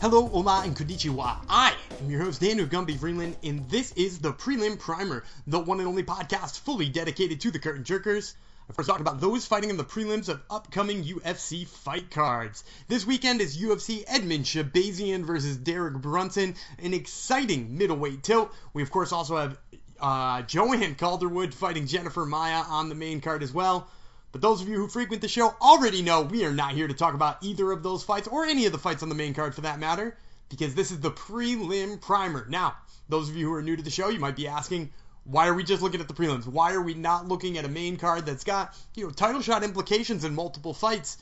Hello, Ola, and Konnichiwa. I am your host, Daniel Gumby Freeland, and this is the Prelim Primer, the one and only podcast fully dedicated to the curtain jerkers. Of first talk about those fighting in the prelims of upcoming UFC fight cards. This weekend is UFC Edmen Shahbazyan versus Derek Brunson, an exciting middleweight tilt. We, of course, also have uh, Joanne Calderwood fighting Jennifer Maia on the main card as well. But those of you who frequent the show already know we are not here to talk about either of those fights or any of the fights on the main card for that matter, because this is the prelim primer. Now, those of you who are new to the show, you might be asking, why are we just looking at the prelims? Why are we not looking at a main card that's got, you know, title shot implications in multiple fights?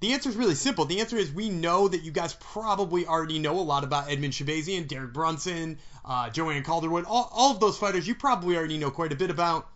The answer is really simple. The answer is we know that you guys probably already know a lot about Edmen Shahbazyan, Derek Brunson, uh, Joanne Calderwood, all, all of those fighters you probably already know quite a bit about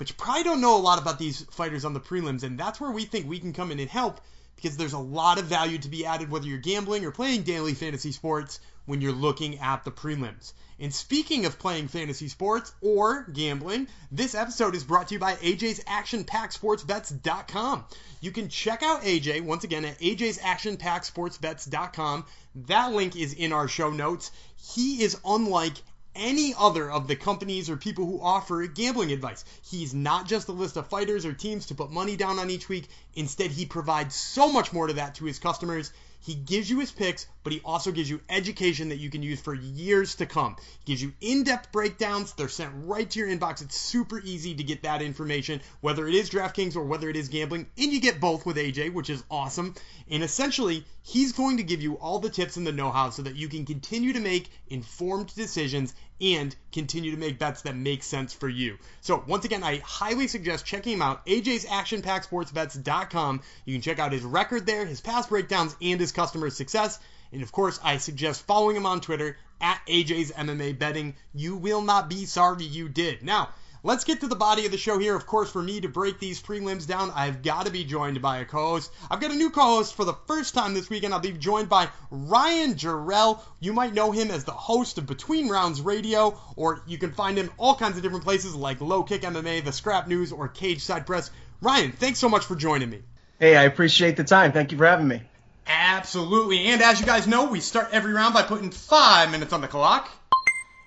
but you probably don't know a lot about these fighters on the prelims, and that's where we think we can come in and help because there's a lot of value to be added whether you're gambling or playing daily fantasy sports when you're looking at the prelims. And speaking of playing fantasy sports or gambling, this episode is brought to you by AJ's Action Pack ActionPackSportsBets.com. You can check out AJ once again at AJ's Action Pack ActionPackSportsBets.com. That link is in our show notes. He is unlike any other of the companies or people who offer gambling advice. He's not just a list of fighters or teams to put money down on each week. Instead, he provides so much more to that to his customers. He gives you his picks, but he also gives you education that you can use for years to come. He gives you in depth breakdowns. They're sent right to your inbox. It's super easy to get that information, whether it is DraftKings or whether it is gambling. And you get both with AJ, which is awesome. And essentially, he's going to give you all the tips and the know how so that you can continue to make informed decisions and continue to make bets that make sense for you. So, once again, I highly suggest checking him out. AJ's ActionPackSportsBets.com. You can check out his record there, his past breakdowns, and his customer success. And of course, I suggest following him on Twitter at AJ's MMA Betting. You will not be sorry you did. Now, let's get to the body of the show here. Of course, for me to break these prelims down, I've got to be joined by a co-host. I've got a new co-host for the first time this weekend. I'll be joined by Ryan Jarrell. You might know him as the host of Between Rounds Radio, or you can find him all kinds of different places like Low Kick MMA, The Scrap News, or Cage Side Press. Ryan, thanks so much for joining me. Hey, I appreciate the time. Thank you for having me. Absolutely. And as you guys know, we start every round by putting five minutes on the clock.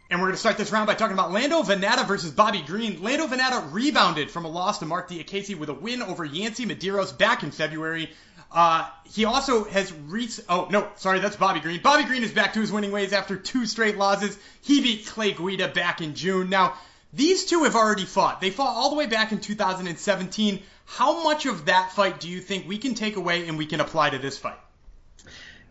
And we're going to start this round by talking about Lando Vannata versus Bobby Green. Lando Vannata rebounded from a loss to Marc Diakiese with a win over Yancy Medeiros back in February. Uh, he also has reached. Oh no, sorry, that's Bobby Green. Bobby Green is back to his winning ways after two straight losses. He beat Clay Guida back in June. Now these two have already fought. They fought all the way back in 2017. How much of that fight do you think we can take away and we can apply to this fight?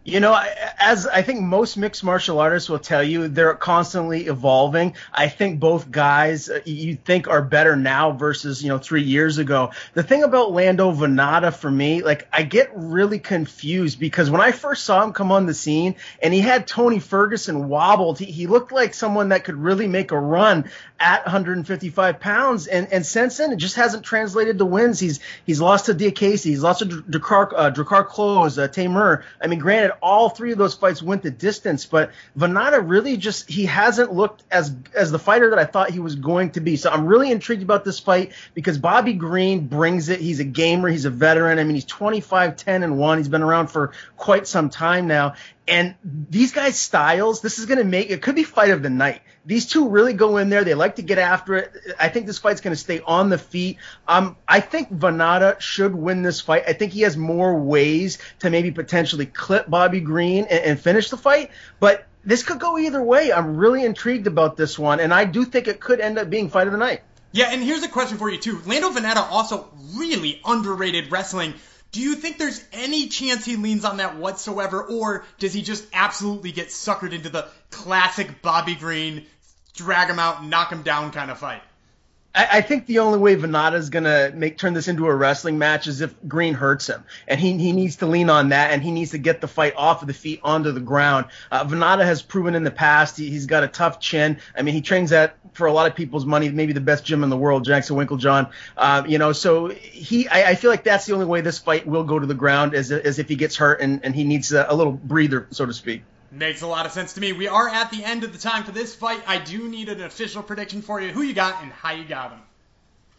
You know, as I think most mixed martial artists will tell you, they're constantly evolving. I think both guys uh, you think are better now versus, you know, three years ago. The thing about Lando Vannata for me, like, I get really confused because when I first saw him come on the scene and he had Tony Ferguson wobbled, he, he looked like someone that could really make a run at 155 pounds. And, and since then, it just hasn't translated to wins. He's, he's lost to Diakiese. He's lost to Drakkar, uh, Klose, uh, Teymur. I mean, granted, all three of those fights went the distance, but Vannata really just he hasn't looked as as the fighter that I thought he was going to be. So I'm really intrigued about this fight because Bobby Green brings it. He's a gamer, he's a veteran. I mean, he's 25 10 and 1. He's been around for quite some time now. And these guys' styles, this is going to make it could be fight of the night. These two really go in there. They like to get after it. I think this fight's going to stay on the feet. Um, I think Vannata should win this fight. I think he has more ways to maybe potentially clip Bobby Green and, and finish the fight. But this could go either way. I'm really intrigued about this one, and I do think it could end up being fight of the night. Yeah, and here's a question for you too. Lando Vannata also really underrated wrestling. Do you think there's any chance he leans on that whatsoever, or does he just absolutely get suckered into the classic Bobby Green, drag him out, knock him down kind of fight? I, I think the only way Vannata is gonna make turn this into a wrestling match is if Green hurts him, and he he needs to lean on that, and he needs to get the fight off of the feet onto the ground. Uh, Vannata has proven in the past he, has got a tough chin. I mean, he trains at for a lot of people's money, maybe the best gym in the world, Jackson Winkeljohn. Uh, you know, so he I, I, feel like that's the only way this fight will go to the ground is, is if he gets hurt and, and he needs a, a little breather, so to speak. Makes a lot of sense to me. We are at the end of the time for this fight. I do need an official prediction for you. Who you got and how you got him?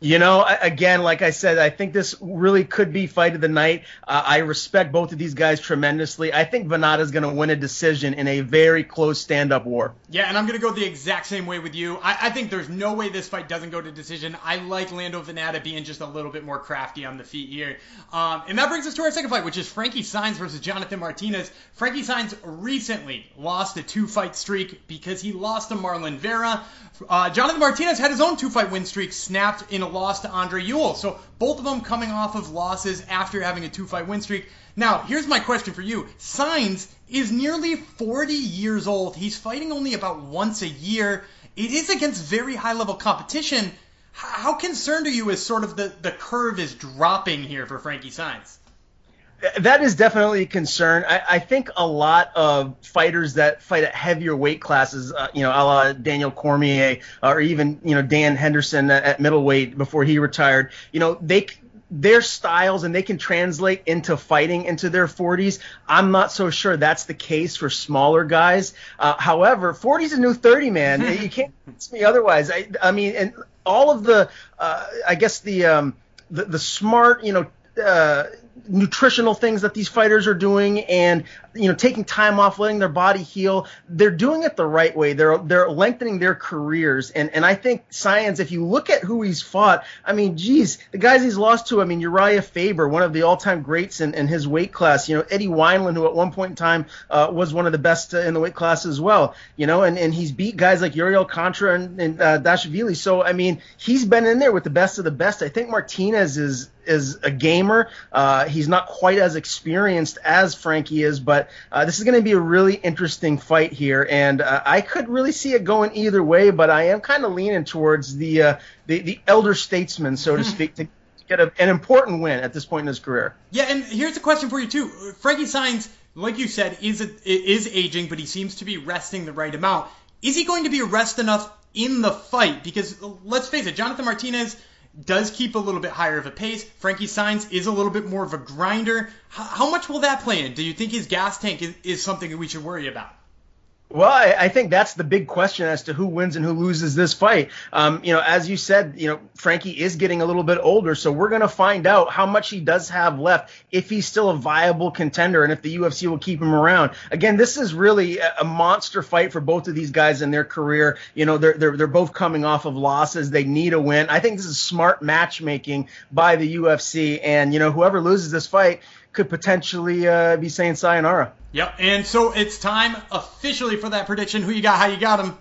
You know, again, like I said, I think this really could be fight of the night. Uh, I respect both of these guys tremendously. I think Vannata is going to win a decision in a very close stand-up war. Yeah, and I'm going to go the exact same way with you. I, I, think there's no way this fight doesn't go to decision. I like Lando Vannata being just a little bit more crafty on the feet here. Um, and that brings us to our second fight, which is Frankie Saenz versus Jonathan Martinez. Frankie Saenz recently lost a two-fight streak because he lost to Marlon Vera. Uh, Jonathan Martinez had his own two-fight win streak snapped in a loss to Andre Ewell. So both of them coming off of losses after having a two fight win streak. Now, here's my question for you. Saenz is nearly 40 years old. He's fighting only about once a year. It is against very high level competition. How concerned are you as sort of the, the curve is dropping here for Frankie Saenz? That is definitely a concern. I, I, think a lot of fighters that fight at heavier weight classes, uh, you know, a la Daniel Cormier or even you know Dan Henderson at middleweight before he retired, you know, they their styles and they can translate into fighting into their 40s. I'm not so sure that's the case for smaller guys. Uh, however, 40 is a new 30, man. you can't convince me otherwise. I, I mean, and all of the, uh, I guess the, um, the, the smart, you know, uh, nutritional things that these fighters are doing and you know taking time off letting their body heal they're doing it the right way. They're they're lengthening their careers. And and I think Saenz if you look at who he's fought I mean geez the guys he's lost to I mean Urijah Faber one of the all-time greats in, in his weight class you know Eddie Wineland who at one point in time uh, was one of the best in the weight class as well you know and and he's beat guys like Iuri Alcantara and, and uh, so I mean he's been in there with the best of the best. I think Martinez is is a gamer. Uh, he's not quite as experienced as Frankie is, but uh, this is going to be a really interesting fight here, and uh, I could really see it going either way. But I am kind of leaning towards the, uh, the the elder statesman, so to speak, to get a, an important win at this point in his career. Yeah, and here's a question for you too, Frankie Saenz, Like you said, is a, is aging, but he seems to be resting the right amount. Is he going to be rest enough in the fight? Because let's face it, Jonathan Martinez does keep a little bit higher of a pace. Frankie Saenz is a little bit more of a grinder. How, much will that play in? Do you think his gas tank is, is something that we should worry about? Well, I, I, think that's the big question as to who wins and who loses this fight. Um, you know, as you said, you know, Frankie is getting a little bit older, so we're going to find out how much he does have left, if he's still a viable contender, and if the UFC will keep him around. Again, this is really a, a monster fight for both of these guys in their career. You know, they're, they're they're both coming off of losses. They need a win. I think this is smart matchmaking by the UFC, and you know, whoever loses this fight could potentially uh, be saying sayonara. Yep, and so it's time officially for that prediction. Who you got? How you got him?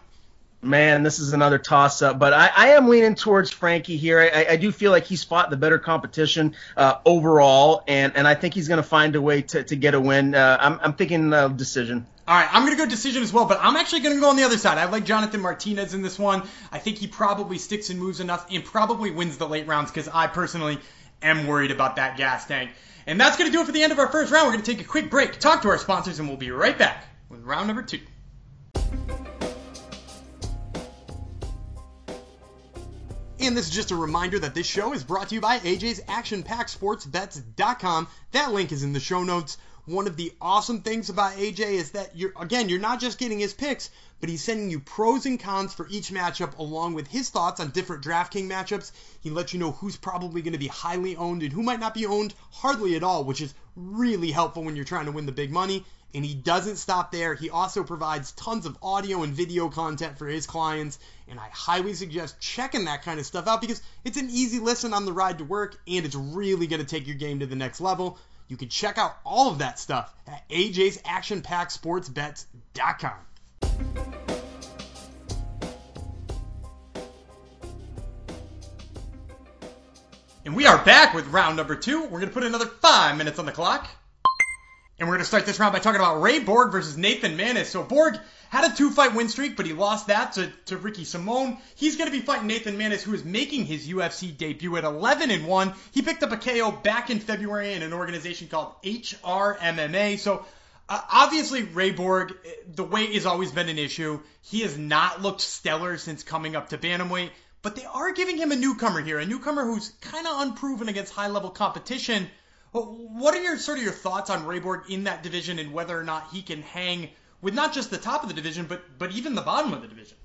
Man, this is another toss up, but I, I am leaning towards Frankie here. I, I, do feel like he's fought the better competition uh, overall, and, and I think he's going to find a way to, to get a win. Uh, I'm, I'm thinking uh, decision. All right, I'm going to go decision as well, but I'm actually going to go on the other side. I like Jonathan Martinez in this one. I think he probably sticks and moves enough and probably wins the late rounds because I personally am worried about that gas tank. And that's going to do it for the end of our first round. We're going to take a quick break, talk to our sponsors, and we'll be right back with round number two. And this is just a reminder that this show is brought to you by AJ's Action Pack Bets.com. That link is in the show notes. One of the awesome things about AJ is that you're again, you're not just getting his picks, but he's sending you pros and cons for each matchup along with his thoughts on different DraftKings matchups. He lets you know who's probably going to be highly owned and who might not be owned hardly at all, which is really helpful when you're trying to win the big money. And he doesn't stop there. He also provides tons of audio and video content for his clients. And I highly suggest checking that kind of stuff out because it's an easy listen on the ride to work and it's really going to take your game to the next level. You can check out all of that stuff at AJ's Action Pack Bets.com. And we are back with round number two. We're going to put another five minutes on the clock. And we're going to start this round by talking about Ray Borg versus Nathan Maness. So Borg had a two fight win streak, but he lost that to, to Ricky Simón. He's going to be fighting Nathan Maness, who is making his UFC debut at 11 and 1. He picked up a KO back in February in an organization called HRMMA. So uh, obviously, Ray Borg, the weight has always been an issue. He has not looked stellar since coming up to Bantamweight, but they are giving him a newcomer here, a newcomer who's kind of unproven against high level competition. What are your sort of your thoughts on Ray Borg in that division and whether or not he can hang with not just the top of the division, but but even the bottom of the division.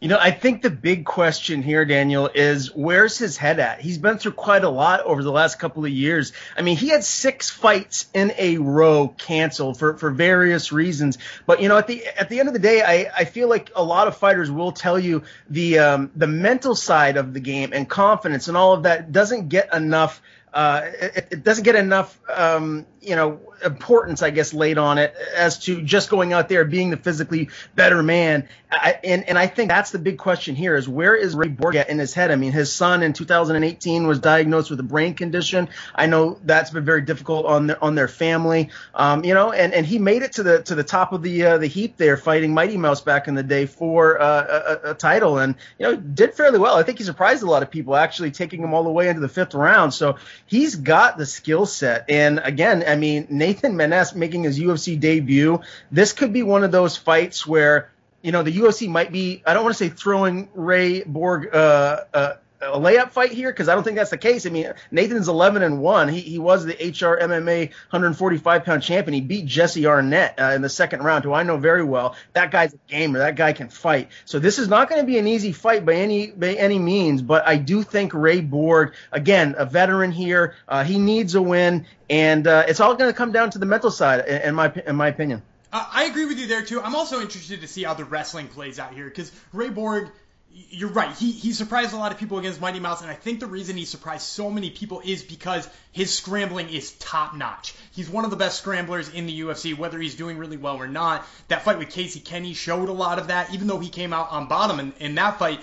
You know, I think the big question here, Daniel, is where's his head at? He's been through quite a lot over the last couple of years. I mean, he had six fights in a row canceled for, for various reasons. But you know, at the at the end of the day, I, I feel like a lot of fighters will tell you the um, the mental side of the game and confidence and all of that doesn't get enough uh, it, it, doesn't get enough, um, you know, importance, I guess, laid on it as to just going out there being the physically better man. I, and and I think that's the big question here: is where is Ray Borg at in his head? I mean, his son in 2018 was diagnosed with a brain condition. I know that's been very difficult on their on their family, um, you know, and, and he made it to the to the top of the uh, the heap there, fighting Mighty Mouse back in the day for uh, a, a title, and you know, did fairly well. I think he surprised a lot of people, actually taking him all the way into the fifth round. So he's got the skill set. And again, I mean, Nathan Maness making his UFC debut, this could be one of those fights where, you know, the UFC might be, I don't want to say throwing Ray Borg, uh, uh, a layup fight here because I don't think that's the case. I mean, Nathan's 11 and one. He he was the HR MMA 145 pound champion. He beat Jesse Arnett uh, in the second round, who I know very well. That guy's a gamer. That guy can fight. So this is not going to be an easy fight by any by any means. But I do think Ray Borg, again, a veteran here, uh, he needs a win, and uh, it's all going to come down to the mental side, in my in my opinion. I agree with you there too. I'm also interested to see how the wrestling plays out here because Ray Borg you're right. He he surprised a lot of people against Mighty Mouse, and I think the reason he surprised so many people is because his scrambling is top notch. He's one of the best scramblers in the UFC, whether he's doing really well or not. That fight with Casey Kenney showed a lot of that, even though he came out on bottom in, in that fight.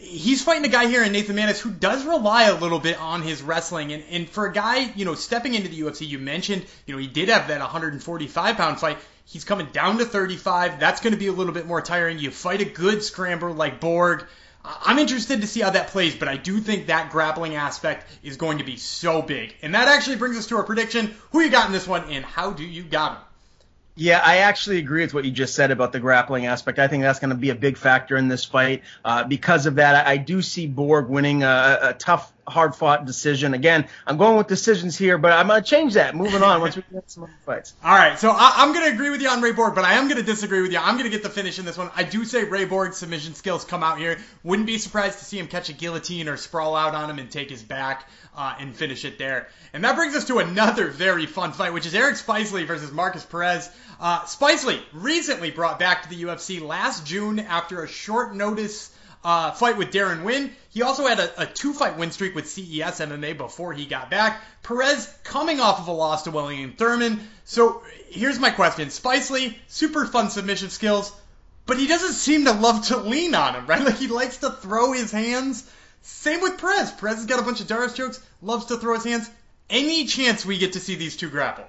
He's fighting a guy here in Nathan Maness who does rely a little bit on his wrestling. And, and for a guy, you know, stepping into the UFC, you mentioned, you know, he did have that 145 pound fight. He's coming down to 35. That's going to be a little bit more tiring. You fight a good scrambler like Borg. I'm interested to see how that plays, but I do think that grappling aspect is going to be so big. And that actually brings us to our prediction. Who you got in this one, and how do you got him? Yeah, I actually agree with what you just said about the grappling aspect. I think that's going to be a big factor in this fight. Uh, because of that, I, do see Borg winning a, a tough hard fought decision. Again, I'm going with decisions here, but I'm going to change that. Moving on once we get some other fights. All right, so I, am going to agree with you on Ray Borg, but I am going to disagree with you. I'm going to get the finish in this one. I do say Ray Borg's submission skills come out here. Wouldn't be surprised to see him catch a guillotine or sprawl out on him and take his back uh, and finish it there. And that brings us to another very fun fight, which is Eric Spicely versus Markus Perez. Uh, Spicely recently brought back to the UFC last June after a short notice uh, fight with Deron Winn. He also had a, a two fight win streak with CES MMA before he got back. Perez coming off of a loss to Wellington Turman. So here's my question Spicely, super fun submission skills, but he doesn't seem to love to lean on him, right? Like he likes to throw his hands. Same with Perez. Perez has got a bunch of D'Arce chokes, loves to throw his hands. Any chance we get to see these two grapple?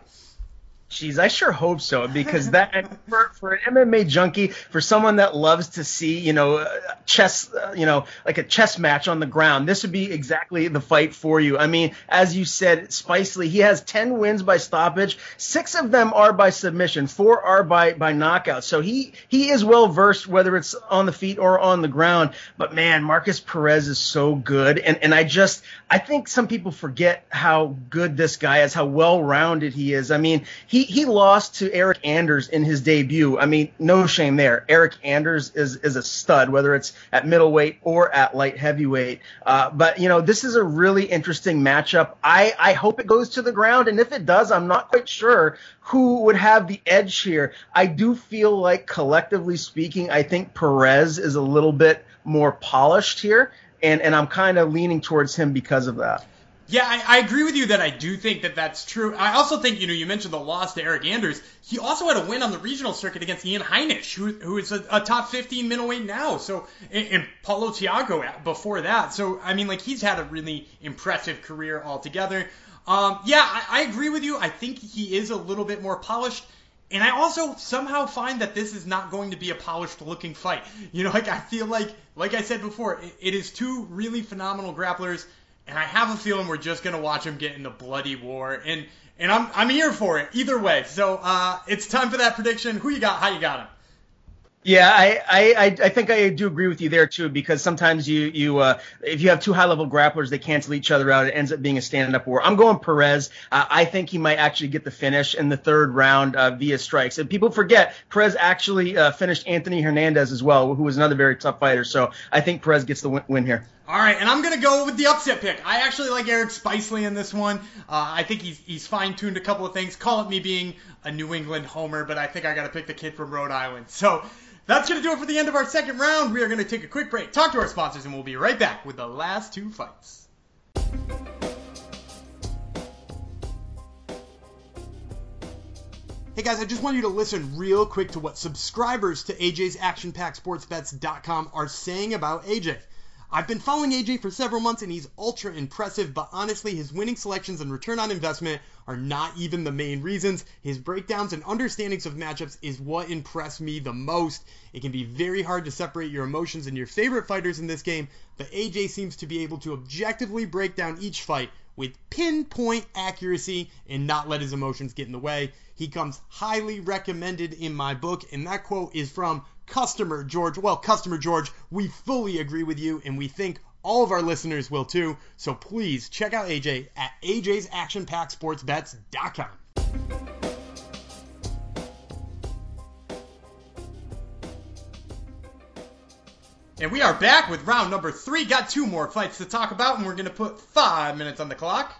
Jeez, I sure hope so because that for, for an MMA junkie, for someone that loves to see, you know, chess, uh, you know, like a chess match on the ground, this would be exactly the fight for you. I mean, as you said, Spicely, he has 10 wins by stoppage. Six of them are by submission. Four are by, by knockout. So he, he is well versed, whether it's on the feet or on the ground. But man, Markus Perez is so good. And, and I just, I think some people forget how good this guy is, how well rounded he is. I mean, he, he lost to Eryk Anders in his debut. I mean, no shame there. Eryk Anders is is a stud, whether it's at middleweight or at light heavyweight. Uh, but you know, this is a really interesting matchup. I I hope it goes to the ground, and if it does, I'm not quite sure who would have the edge here. I do feel like collectively speaking, I think Perez is a little bit more polished here. And, and I'm kind of leaning towards him because of that. Yeah, I, I, agree with you that I do think that that's true. I also think, you know, you mentioned the loss to Eryk Anders. He also had a win on the regional circuit against Ian Heinisch, who, who is a, a top 15 middleweight now. So, and, and Paulo Thiago before that. So, I mean, like, he's had a really impressive career altogether. Um, yeah, I, I agree with you. I think he is a little bit more polished. And I also somehow find that this is not going to be a polished looking fight. You know, like I feel like, like I said before, it, it is two really phenomenal grapplers and I have a feeling we're just gonna watch him get in the bloody war, and and I'm I'm here for it either way. So uh, it's time for that prediction. Who you got? How you got him? Yeah, I, I, I think I do agree with you there too, because sometimes you you uh, if you have two high level grapplers, they cancel each other out. It ends up being a stand up war. I'm going Perez. Uh, I think he might actually get the finish in the third round uh, via strikes. And people forget Perez actually uh, finished Anthony Hernandez as well, who was another very tough fighter. So I think Perez gets the win, win here. All right, and I'm gonna go with the upset pick. I actually like Eric Spicely in this one. Uh, I think he's he's fine tuned a couple of things. Call it me being a New England homer, but I think I gotta pick the kid from Rhode Island. So that's going to do it for the end of our second round. We are going to take a quick break, talk to our sponsors, and we'll be right back with the last two fights. Hey guys, I just want you to listen real quick to what subscribers to AJ's ActionPackSportsBets.com are saying about AJ. I've been following AJ for several months and he's ultra impressive, but honestly, his winning selections and return on investment are not even the main reasons. His breakdowns and understandings of matchups is what impressed me the most. It can be very hard to separate your emotions and your favorite fighters in this game, but AJ seems to be able to objectively break down each fight with pinpoint accuracy and not let his emotions get in the way. He comes highly recommended in my book, and that quote is from customer George. Well, customer George, we fully agree with you, and we think all of our listeners will too. So please check out AJ at AJ's ActionPackSportsBets.com. And we are back with round number three. Got two more fights to talk about, and we're going to put five minutes on the clock.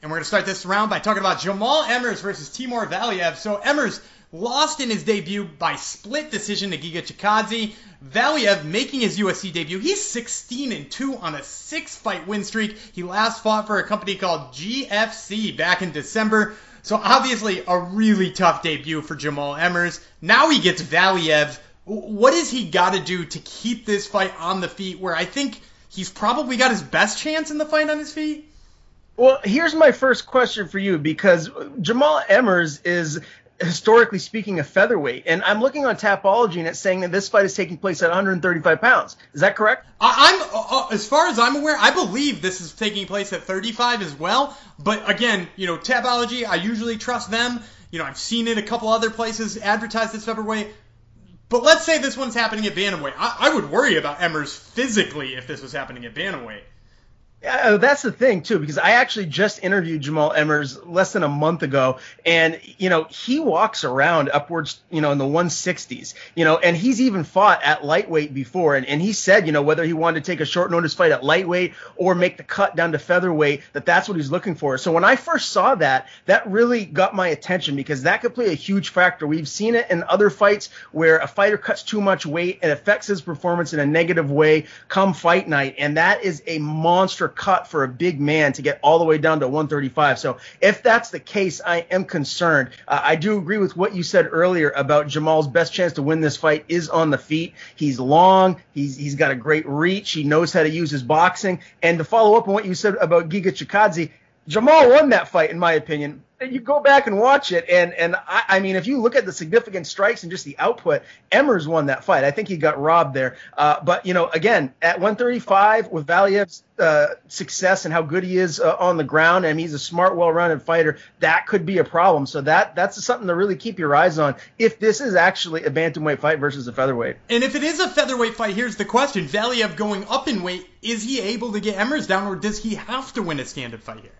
And we're going to start this round by talking about Jamal Emmers versus Timur Valiev. So Emmers lost in his debut by split decision to Giga Chikadze. Valiev making his UFC debut. He's 16 and 2 on a six fight win streak. He last fought for a company called GFC back in December. So obviously a really tough debut for Jamal Emmers. Now he gets Valiev. What has he got to do to keep this fight on the feet where I think he's probably got his best chance in the fight on his feet? Well, here's my first question for you because Jamal Emmers is historically speaking, a featherweight. And I'm looking on Tapology and it's saying that this fight is taking place at 135 pounds. Is that correct? I, am uh, uh, as far as I'm aware, I believe this is taking place at 35 as well. But again, you know, Tapology, I usually trust them. You know, I've seen it a couple other places advertised this featherweight. But let's say this one's happening at bantamweight. I, I would worry about Emmers physically if this was happening at bantamweight. Uh, that's the thing too, because I actually just interviewed Jamal Emmers less than a month ago, and you know he walks around upwards, you know, in the 160s, you know, and he's even fought at lightweight before, and, and he said, you know, whether he wanted to take a short notice fight at lightweight or make the cut down to featherweight, that that's what he's looking for. So when I first saw that, that really got my attention because that could play a huge factor. We've seen it in other fights where a fighter cuts too much weight and affects his performance in a negative way come fight night, and that is a monster cut for a big man to get all the way down to 135. So if that's the case, I am concerned. Uh, I do agree with what you said earlier about Jamal's best chance to win this fight is on the feet. He's long. He's he's got a great reach. He knows how to use his boxing. And to follow up on what you said about Giga Chikadze, Jamal won that fight, in my opinion. You go back and watch it, and and I, I, mean, if you look at the significant strikes and just the output, Emmers won that fight. I think he got robbed there. Uh, but you know, again, at 135 with Valiev's uh, success and how good he is uh, on the ground, and he's a smart, well-rounded fighter, that could be a problem. So that that's something to really keep your eyes on if this is actually a bantamweight fight versus a featherweight. And if it is a featherweight fight, here's the question: Valiev going up in weight, is he able to get Emmers down, or does he have to win a standard fight here?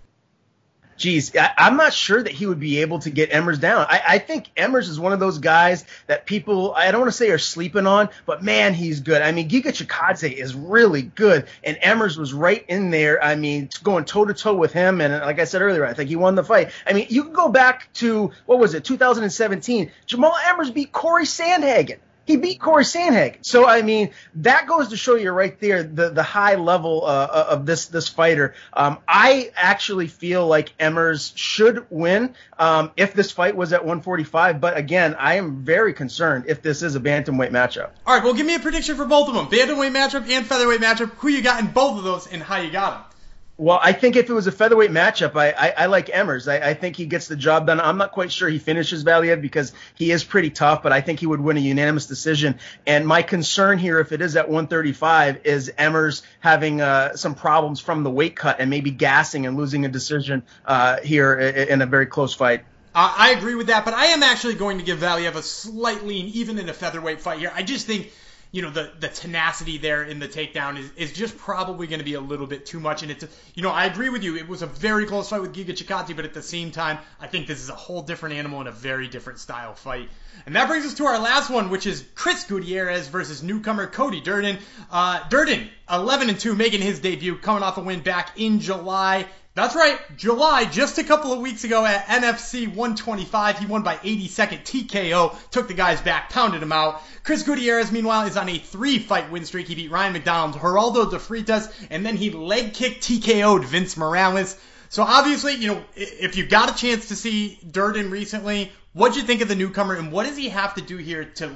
Geez, I, am not sure that he would be able to get Emmers down. I, I, think Emmers is one of those guys that people, I don't want to say are sleeping on, but man, he's good. I mean, Giga Chikadze is really good, and Emmers was right in there. I mean, going toe to toe with him, and like I said earlier, I think he won the fight. I mean, you can go back to, what was it, 2017. Jamal Emmers beat Corey Sandhagen. He beat Corey Sandhagen. So I mean, that goes to show you right there the the high level uh, uh, of this this fighter. Um, I actually feel like Emmers should win um, if this fight was at 145. But again, I am very concerned if this is a bantamweight matchup. All right, well, give me a prediction for both of them: bantamweight matchup and featherweight matchup. Who you got in both of those, and how you got them? Well, I think if it was a featherweight matchup, I, I, I like Emmers. I, I, think he gets the job done. I'm not quite sure he finishes Valiev because he is pretty tough, but I think he would win a unanimous decision. And my concern here, if it is at 135, is Emmers having uh, some problems from the weight cut and maybe gassing and losing a decision uh, here in a very close fight. I agree with that, but I am actually going to give Valiev a slight lean, even in a featherweight fight here. I just think you know the the tenacity there in the takedown is, is just probably going to be a little bit too much. And it's you know I agree with you. It was a very close fight with Giga Chikadze, but at the same time, I think this is a whole different animal and a very different style fight. And that brings us to our last one, which is Chris Gutierrez versus newcomer Cody Durden. Uh, Durden, 11 and 2, making his debut, coming off a win back in July. That's right, July, just a couple of weeks ago at NFC 125, he won by 82nd TKO, took the guys back, pounded him out. Chris Gutierrez, meanwhile, is on a three-fight win streak. He beat Ryan MacDonald, Geraldo de Freitas, and then he leg kicked TKO'd Vince Morales. So obviously, you know, if you got a chance to see Durden recently, what'd you think of the newcomer, and what does he have to do here to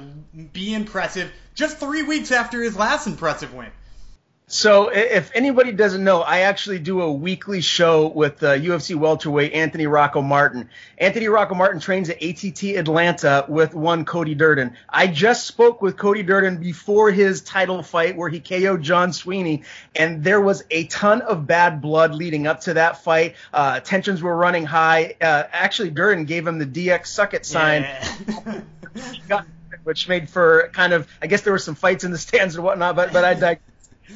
be impressive just three weeks after his last impressive win? So, if anybody doesn't know, I actually do a weekly show with uh, UFC welterweight Anthony Rocco Martin. Anthony Rocco Martin trains at ATT Atlanta with one Cody Durden. I just spoke with Cody Durden before his title fight where he KO'd John Sweeney, and there was a ton of bad blood leading up to that fight. Uh, tensions were running high. Uh, actually, Durden gave him the DX suck it sign. Yeah. which made for kind of, I guess there were some fights in the stands and whatnot, but but I digress.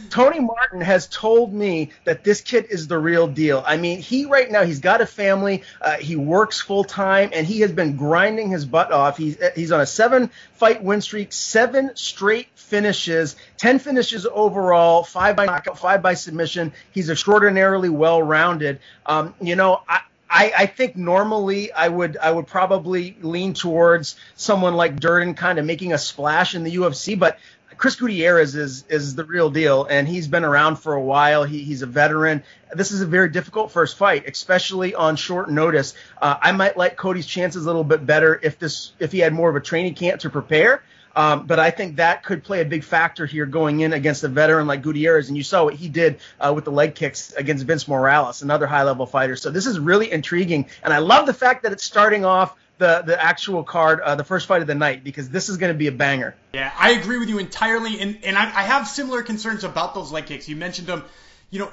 Tony Martin has told me that this kid is the real deal. I mean, he right now he's got a family, uh, he works full time, and he has been grinding his butt off. He's he's on a seven fight win streak, seven straight finishes, ten finishes overall, five by knockout, five by submission. He's extraordinarily well rounded. Um, you know, I, I, I, think normally I would I would probably lean towards someone like Durden kind of making a splash in the UFC, but Chris Gutierrez is is the real deal, and he's been around for a while. He, he's a veteran. This is a very difficult first fight, especially on short notice. Uh, I might like Cody's chances a little bit better if this if he had more of a training camp to prepare. Um, but I think that could play a big factor here going in against a veteran like Gutierrez. And you saw what he did uh, with the leg kicks against Vince Morales, another high level fighter. So this is really intriguing. And I love the fact that it's starting off the the actual card, uh, the first fight of the night, because this is going to be a banger. Yeah, I agree with you entirely, and and I, I have similar concerns about those leg kicks. You mentioned them. You know,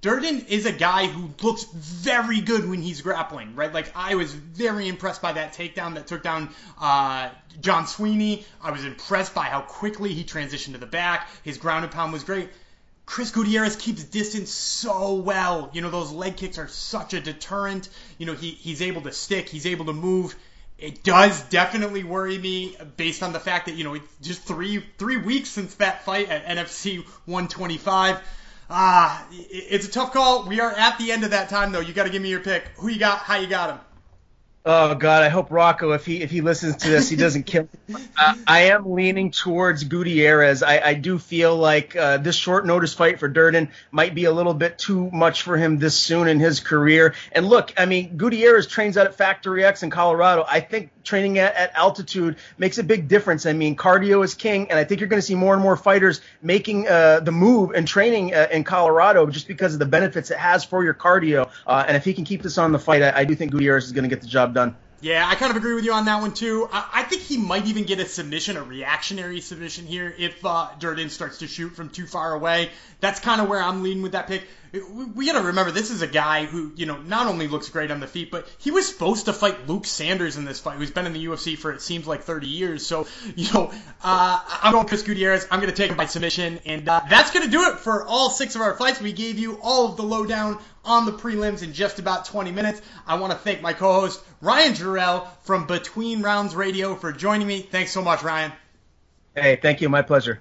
Durden is a guy who looks very good when he's grappling, right? Like I was very impressed by that takedown that took down uh, John Sweeney. I was impressed by how quickly he transitioned to the back. His ground and pound was great. Chris Gutierrez keeps distance so well. You know, those leg kicks are such a deterrent. You know, he, he's able to stick, he's able to move. It does definitely worry me based on the fact that, you know, it's just three three weeks since that fight at NFC 125. Ah, it's a tough call. We are at the end of that time, though. You got to give me your pick. Who you got? How you got him? Oh God, I hope Rocco, if he if he listens to this, he doesn't kill. Uh, I am leaning towards Gutierrez. I, I do feel like uh, this short notice fight for Durden might be a little bit too much for him this soon in his career. And look, I mean, Gutierrez trains out at Factory X in Colorado. I think training at, at altitude makes a big difference. I mean, cardio is king, and I think you're going to see more and more fighters making uh, the move and training uh, in Colorado just because of the benefits it has for your cardio. Uh, and if he can keep this on the fight, I, I do think Gutierrez is going to get the job done. Yeah, I kind of agree with you on that one too. I, I think he might even get a submission, a reactionary submission here, if uh, Durden starts to shoot from too far away. That's kind of where I'm leaning with that pick. We, we got to remember this is a guy who, you know, not only looks great on the feet, but he was supposed to fight Luke Sanders in this fight, who's been in the UFC for it seems like 30 years. So, you know, uh, I'm going Chris Gutierrez. I'm going to take him by submission, and uh, that's going to do it for all six of our fights. We gave you all of the lowdown on the prelims in just about 20 minutes. I want to thank my co-host Ryan Jarrell from Between Rounds Radio for joining me. Thanks so much, Ryan. Hey, thank you. My pleasure.